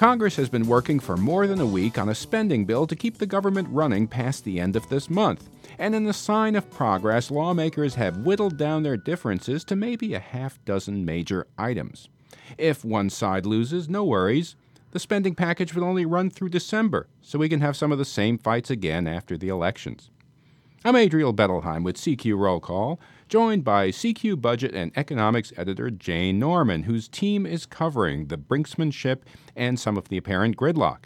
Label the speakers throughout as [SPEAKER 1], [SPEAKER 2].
[SPEAKER 1] Congress has been working for more than a week on a spending bill to keep the government running past the end of this month. And in a sign of progress, lawmakers have whittled down their differences to maybe a half dozen major items. If one side loses, no worries. The spending package will only run through December, so we can have some of the same fights again after the elections. I'm Adriel Bettelheim with CQ Roll Call, joined by CQ Budget and Economics editor Jane Norman, whose team is covering the brinksmanship and some of the apparent gridlock.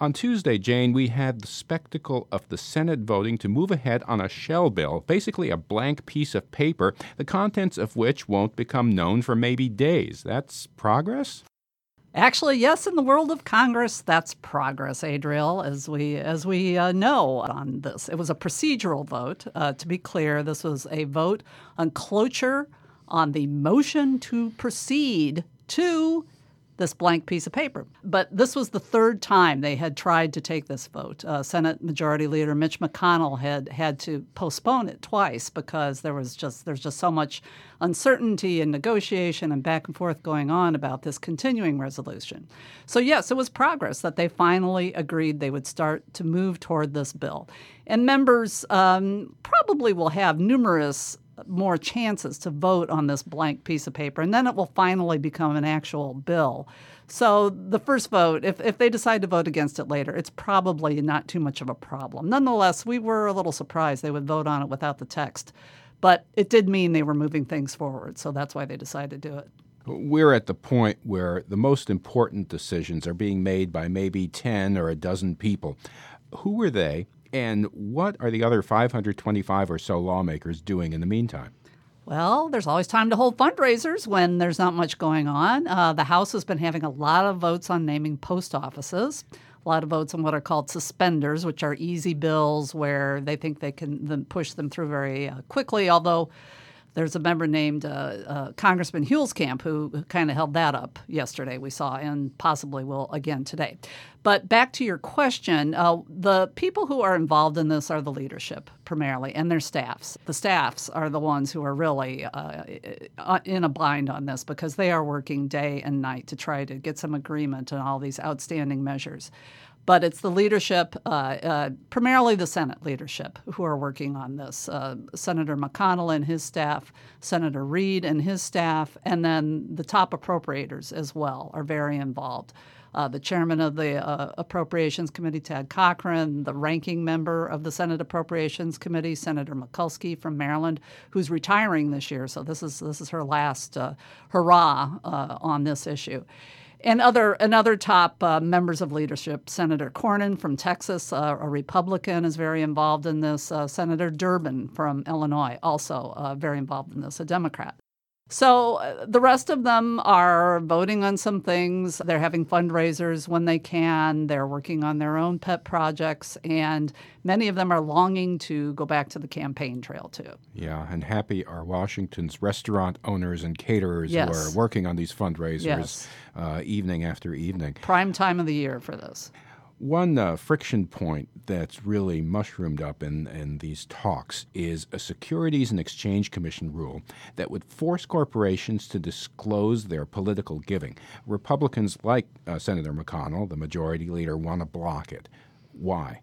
[SPEAKER 1] On Tuesday, Jane, we had the spectacle of the Senate voting to move ahead on a shell bill, basically a blank piece of paper, the contents of which won't become known for maybe days. That's progress?
[SPEAKER 2] Actually, yes, in the world of Congress, that's progress, Adriel, as we as we uh, know on this. It was a procedural vote. Uh, to be clear, this was a vote on cloture on the motion to proceed to this blank piece of paper. But this was the third time they had tried to take this vote. Uh, Senate Majority Leader Mitch McConnell had had to postpone it twice because there was just there's just so much uncertainty and negotiation and back and forth going on about this continuing resolution. So yes, it was progress that they finally agreed they would start to move toward this bill. And members um, probably will have numerous more chances to vote on this blank piece of paper, and then it will finally become an actual bill. So the first vote, if, if they decide to vote against it later, it's probably not too much of a problem. Nonetheless, we were a little surprised they would vote on it without the text. But it did mean they were moving things forward, so that's why they decided to do it.
[SPEAKER 1] We're at the point where the most important decisions are being made by maybe 10 or a dozen people. Who are they? And what are the other 525 or so lawmakers doing in the meantime?
[SPEAKER 2] Well, there's always time to hold fundraisers when there's not much going on. Uh, the House has been having a lot of votes on naming post offices, a lot of votes on what are called suspenders, which are easy bills where they think they can push them through very uh, quickly, although there's a member named uh, uh, Congressman Huelskamp who, kind of held that up yesterday, we saw, and possibly will again today. But back to your question, uh, the people who are involved in this are the leadership primarily and their staffs. The staffs are the ones who are really uh, uh, in a bind on this because they are working day and night to try to get some agreement on all these outstanding measures but it's the leadership, uh, uh, primarily the Senate leadership, who are working on this. Uh, Senator McConnell and his staff, Senator Reid and his staff, and then the top appropriators as well are very involved. Uh, the chairman of the uh, Appropriations Committee, Thad Cochran, the ranking member of the Senate Appropriations Committee, Senator Mikulski from Maryland, who's retiring this year. So this is this is her last uh, hurrah on this issue and other and other top uh, members of leadership. Senator Cornyn from Texas, uh, a Republican, is very involved in this. Uh, Senator Durbin from Illinois, also uh, very involved in this, a Democrat. So uh, the rest of them are voting on some things. They're having fundraisers when they can. They're working on their own pet projects, and many of them are longing to go back to the campaign trail too.
[SPEAKER 1] Yeah, and happy are Washington's restaurant owners and caterers
[SPEAKER 2] yes.
[SPEAKER 1] who are working on these fundraisers
[SPEAKER 2] yes.
[SPEAKER 1] uh, evening after evening.
[SPEAKER 2] Prime time of the year for this.
[SPEAKER 1] One uh, friction point that's really mushroomed up in, in these talks is a Securities and Exchange Commission rule that would force corporations to disclose their political giving. Republicans, like uh, Senator McConnell, the majority leader, want to block it. Why?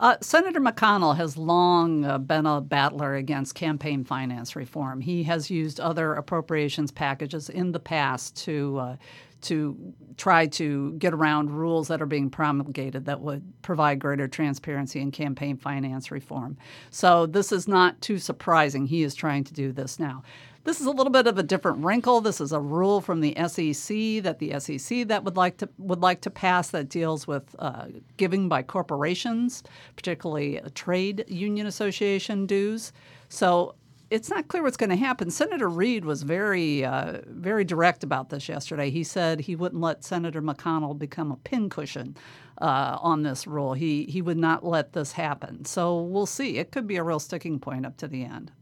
[SPEAKER 2] Uh, Senator McConnell has long uh, been a battler against campaign finance reform. He has used other appropriations packages in the past to uh, to try to get around rules that are being promulgated that would provide greater transparency in campaign finance reform. So this is not too surprising. He is trying to do this now. This is a little bit of a different wrinkle. This is a rule from the SEC that the SEC that would like to would like to pass that deals with uh, giving by corporations, particularly trade union association dues. So it's not clear what's going to happen. Senator Reid was very, uh, very direct about this yesterday. He said he wouldn't let Senator McConnell become a pincushion uh, on this rule. He he would not let this happen. So we'll see. It could be a real sticking point up to the end.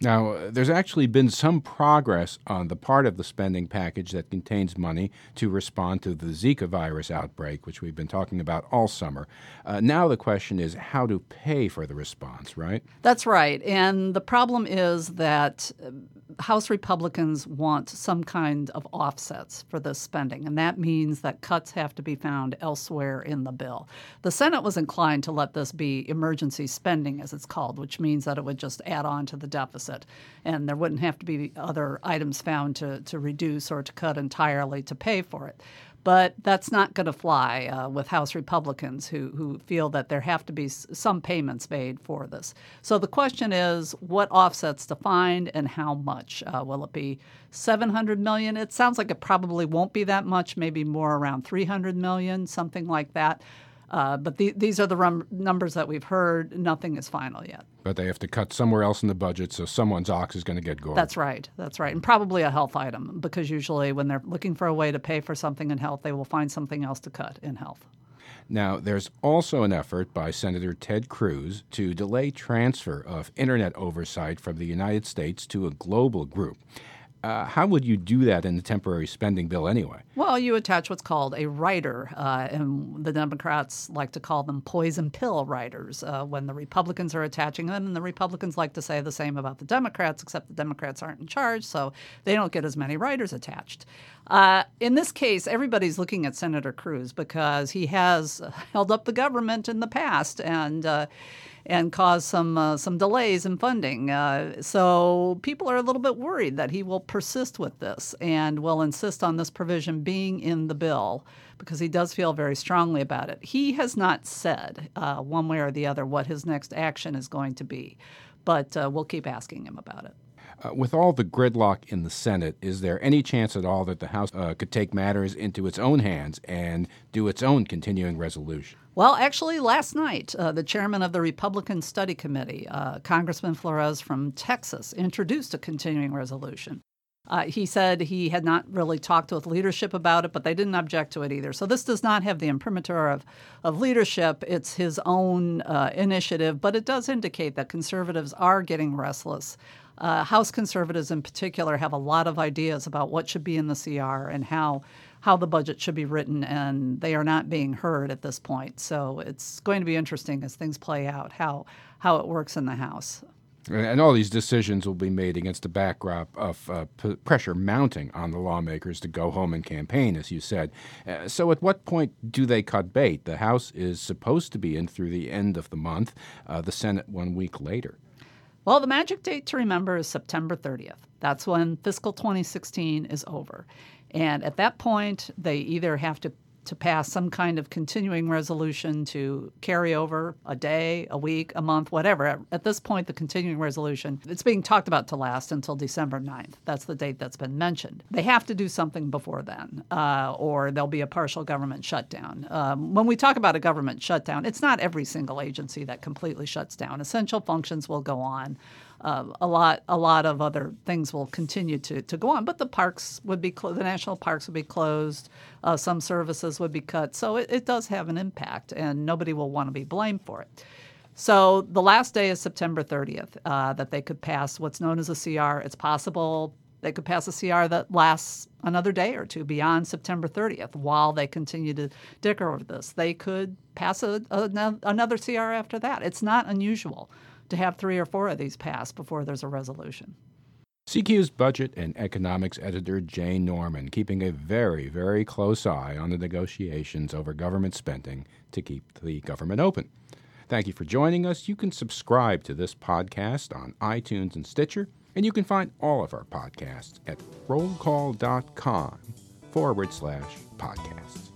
[SPEAKER 1] Now, there's actually been some progress on the part of the spending package that contains money to respond to the Zika virus outbreak, which we've been talking about all summer. Uh, now, the question is how to pay for the response, right?
[SPEAKER 2] That's right. And the problem is that uh, House Republicans want some kind of offsets for this spending, and that means that cuts have to be found elsewhere in the bill. The Senate was inclined to let this be emergency spending, as it's called, which means that it would just add on to the deficit, and there wouldn't have to be other items found to, to reduce or to cut entirely to pay for it. But that's not going to fly uh, with House Republicans who, who feel that there have to be some payments made for this. So the question is what offsets to find and how much? Uh, will it be 700 million? It sounds like it probably won't be that much, maybe more around 300 million, something like that. Uh, but the, these are the rum- numbers that we've heard. Nothing is final yet.
[SPEAKER 1] But they have to cut somewhere else in the budget, so someone's ox is going to get gored.
[SPEAKER 2] That's right. That's right. And probably a health item, because usually when they're looking for a way to pay for something in health, they will find something else to cut in health.
[SPEAKER 1] Now, there's also an effort by Senator Ted Cruz to delay transfer of internet oversight from the United States to a global group. Uh, how would you do that in the temporary spending bill anyway?
[SPEAKER 2] Well, you attach what's called a rider, uh, and the Democrats like to call them poison pill riders uh, when the Republicans are attaching them, and the Republicans like to say the same about the Democrats, except the Democrats aren't in charge, so they don't get as many riders attached. Uh, in this case, everybody's looking at Senator Cruz because he has held up the government in the past, and uh, and cause some uh, some delays in funding. Uh, so people are a little bit worried that he will persist with this and will insist on this provision being in the bill because he does feel very strongly about it. He has not said uh, one way or the other what his next action is going to be, but uh, we'll keep asking him about it.
[SPEAKER 1] Uh, with all the gridlock in the Senate, is there any chance at all that the House uh, could take matters into its own hands and do its own continuing resolution?
[SPEAKER 2] Well, actually, last night, uh, the chairman of the Republican Study Committee, uh, Congressman Flores from Texas, introduced a continuing resolution. Uh, he said he had not really talked with leadership about it, but they didn't object to it either. So this does not have the imprimatur of, of leadership. It's his own uh, initiative, but it does indicate that conservatives are getting restless. Uh, House conservatives, in particular, have a lot of ideas about what should be in the CR and how how the budget should be written, and they are not being heard at this point. So it's going to be interesting as things play out how how it works in the House.
[SPEAKER 1] And all these decisions will be made against the backdrop of uh, p- pressure mounting on the lawmakers to go home and campaign, as you said. Uh, so, at what point do they cut bait? The House is supposed to be in through the end of the month, uh, the Senate one week later.
[SPEAKER 2] Well, the magic date to remember is September 30th. That's when fiscal 2016 is over. And at that point, they either have to to pass some kind of continuing resolution to carry over a day, a week, a month, whatever. At, at, this point, the continuing resolution, it's being talked about to last until December 9th. That's the date that's been mentioned. They have to do something before then, uh, or there'll be a partial government shutdown. Um, when we talk about a government shutdown, it's not every single agency that completely shuts down. Essential functions will go on. Uh, a lot a lot of other things will continue to, to go on, but the parks would be clo- the national parks would be closed. Uh, some services would be cut, so it, it does have an impact, and nobody will want to be blamed for it. So the last day is September 30th uh, that they could pass what's known as a CR. It's possible they could pass a CR that lasts another day or two beyond September 30th while they continue to dicker over this. They could pass a, a, another CR after that. It's not unusual to have three or four of these passed before there's a resolution.
[SPEAKER 1] CQ's budget and economics editor Jane Norman keeping a very, very close eye on the negotiations over government spending to keep the government open. Thank you for joining us. You can subscribe to this podcast on iTunes and Stitcher, and you can find all of our podcasts at rollcall.com forward slash podcast.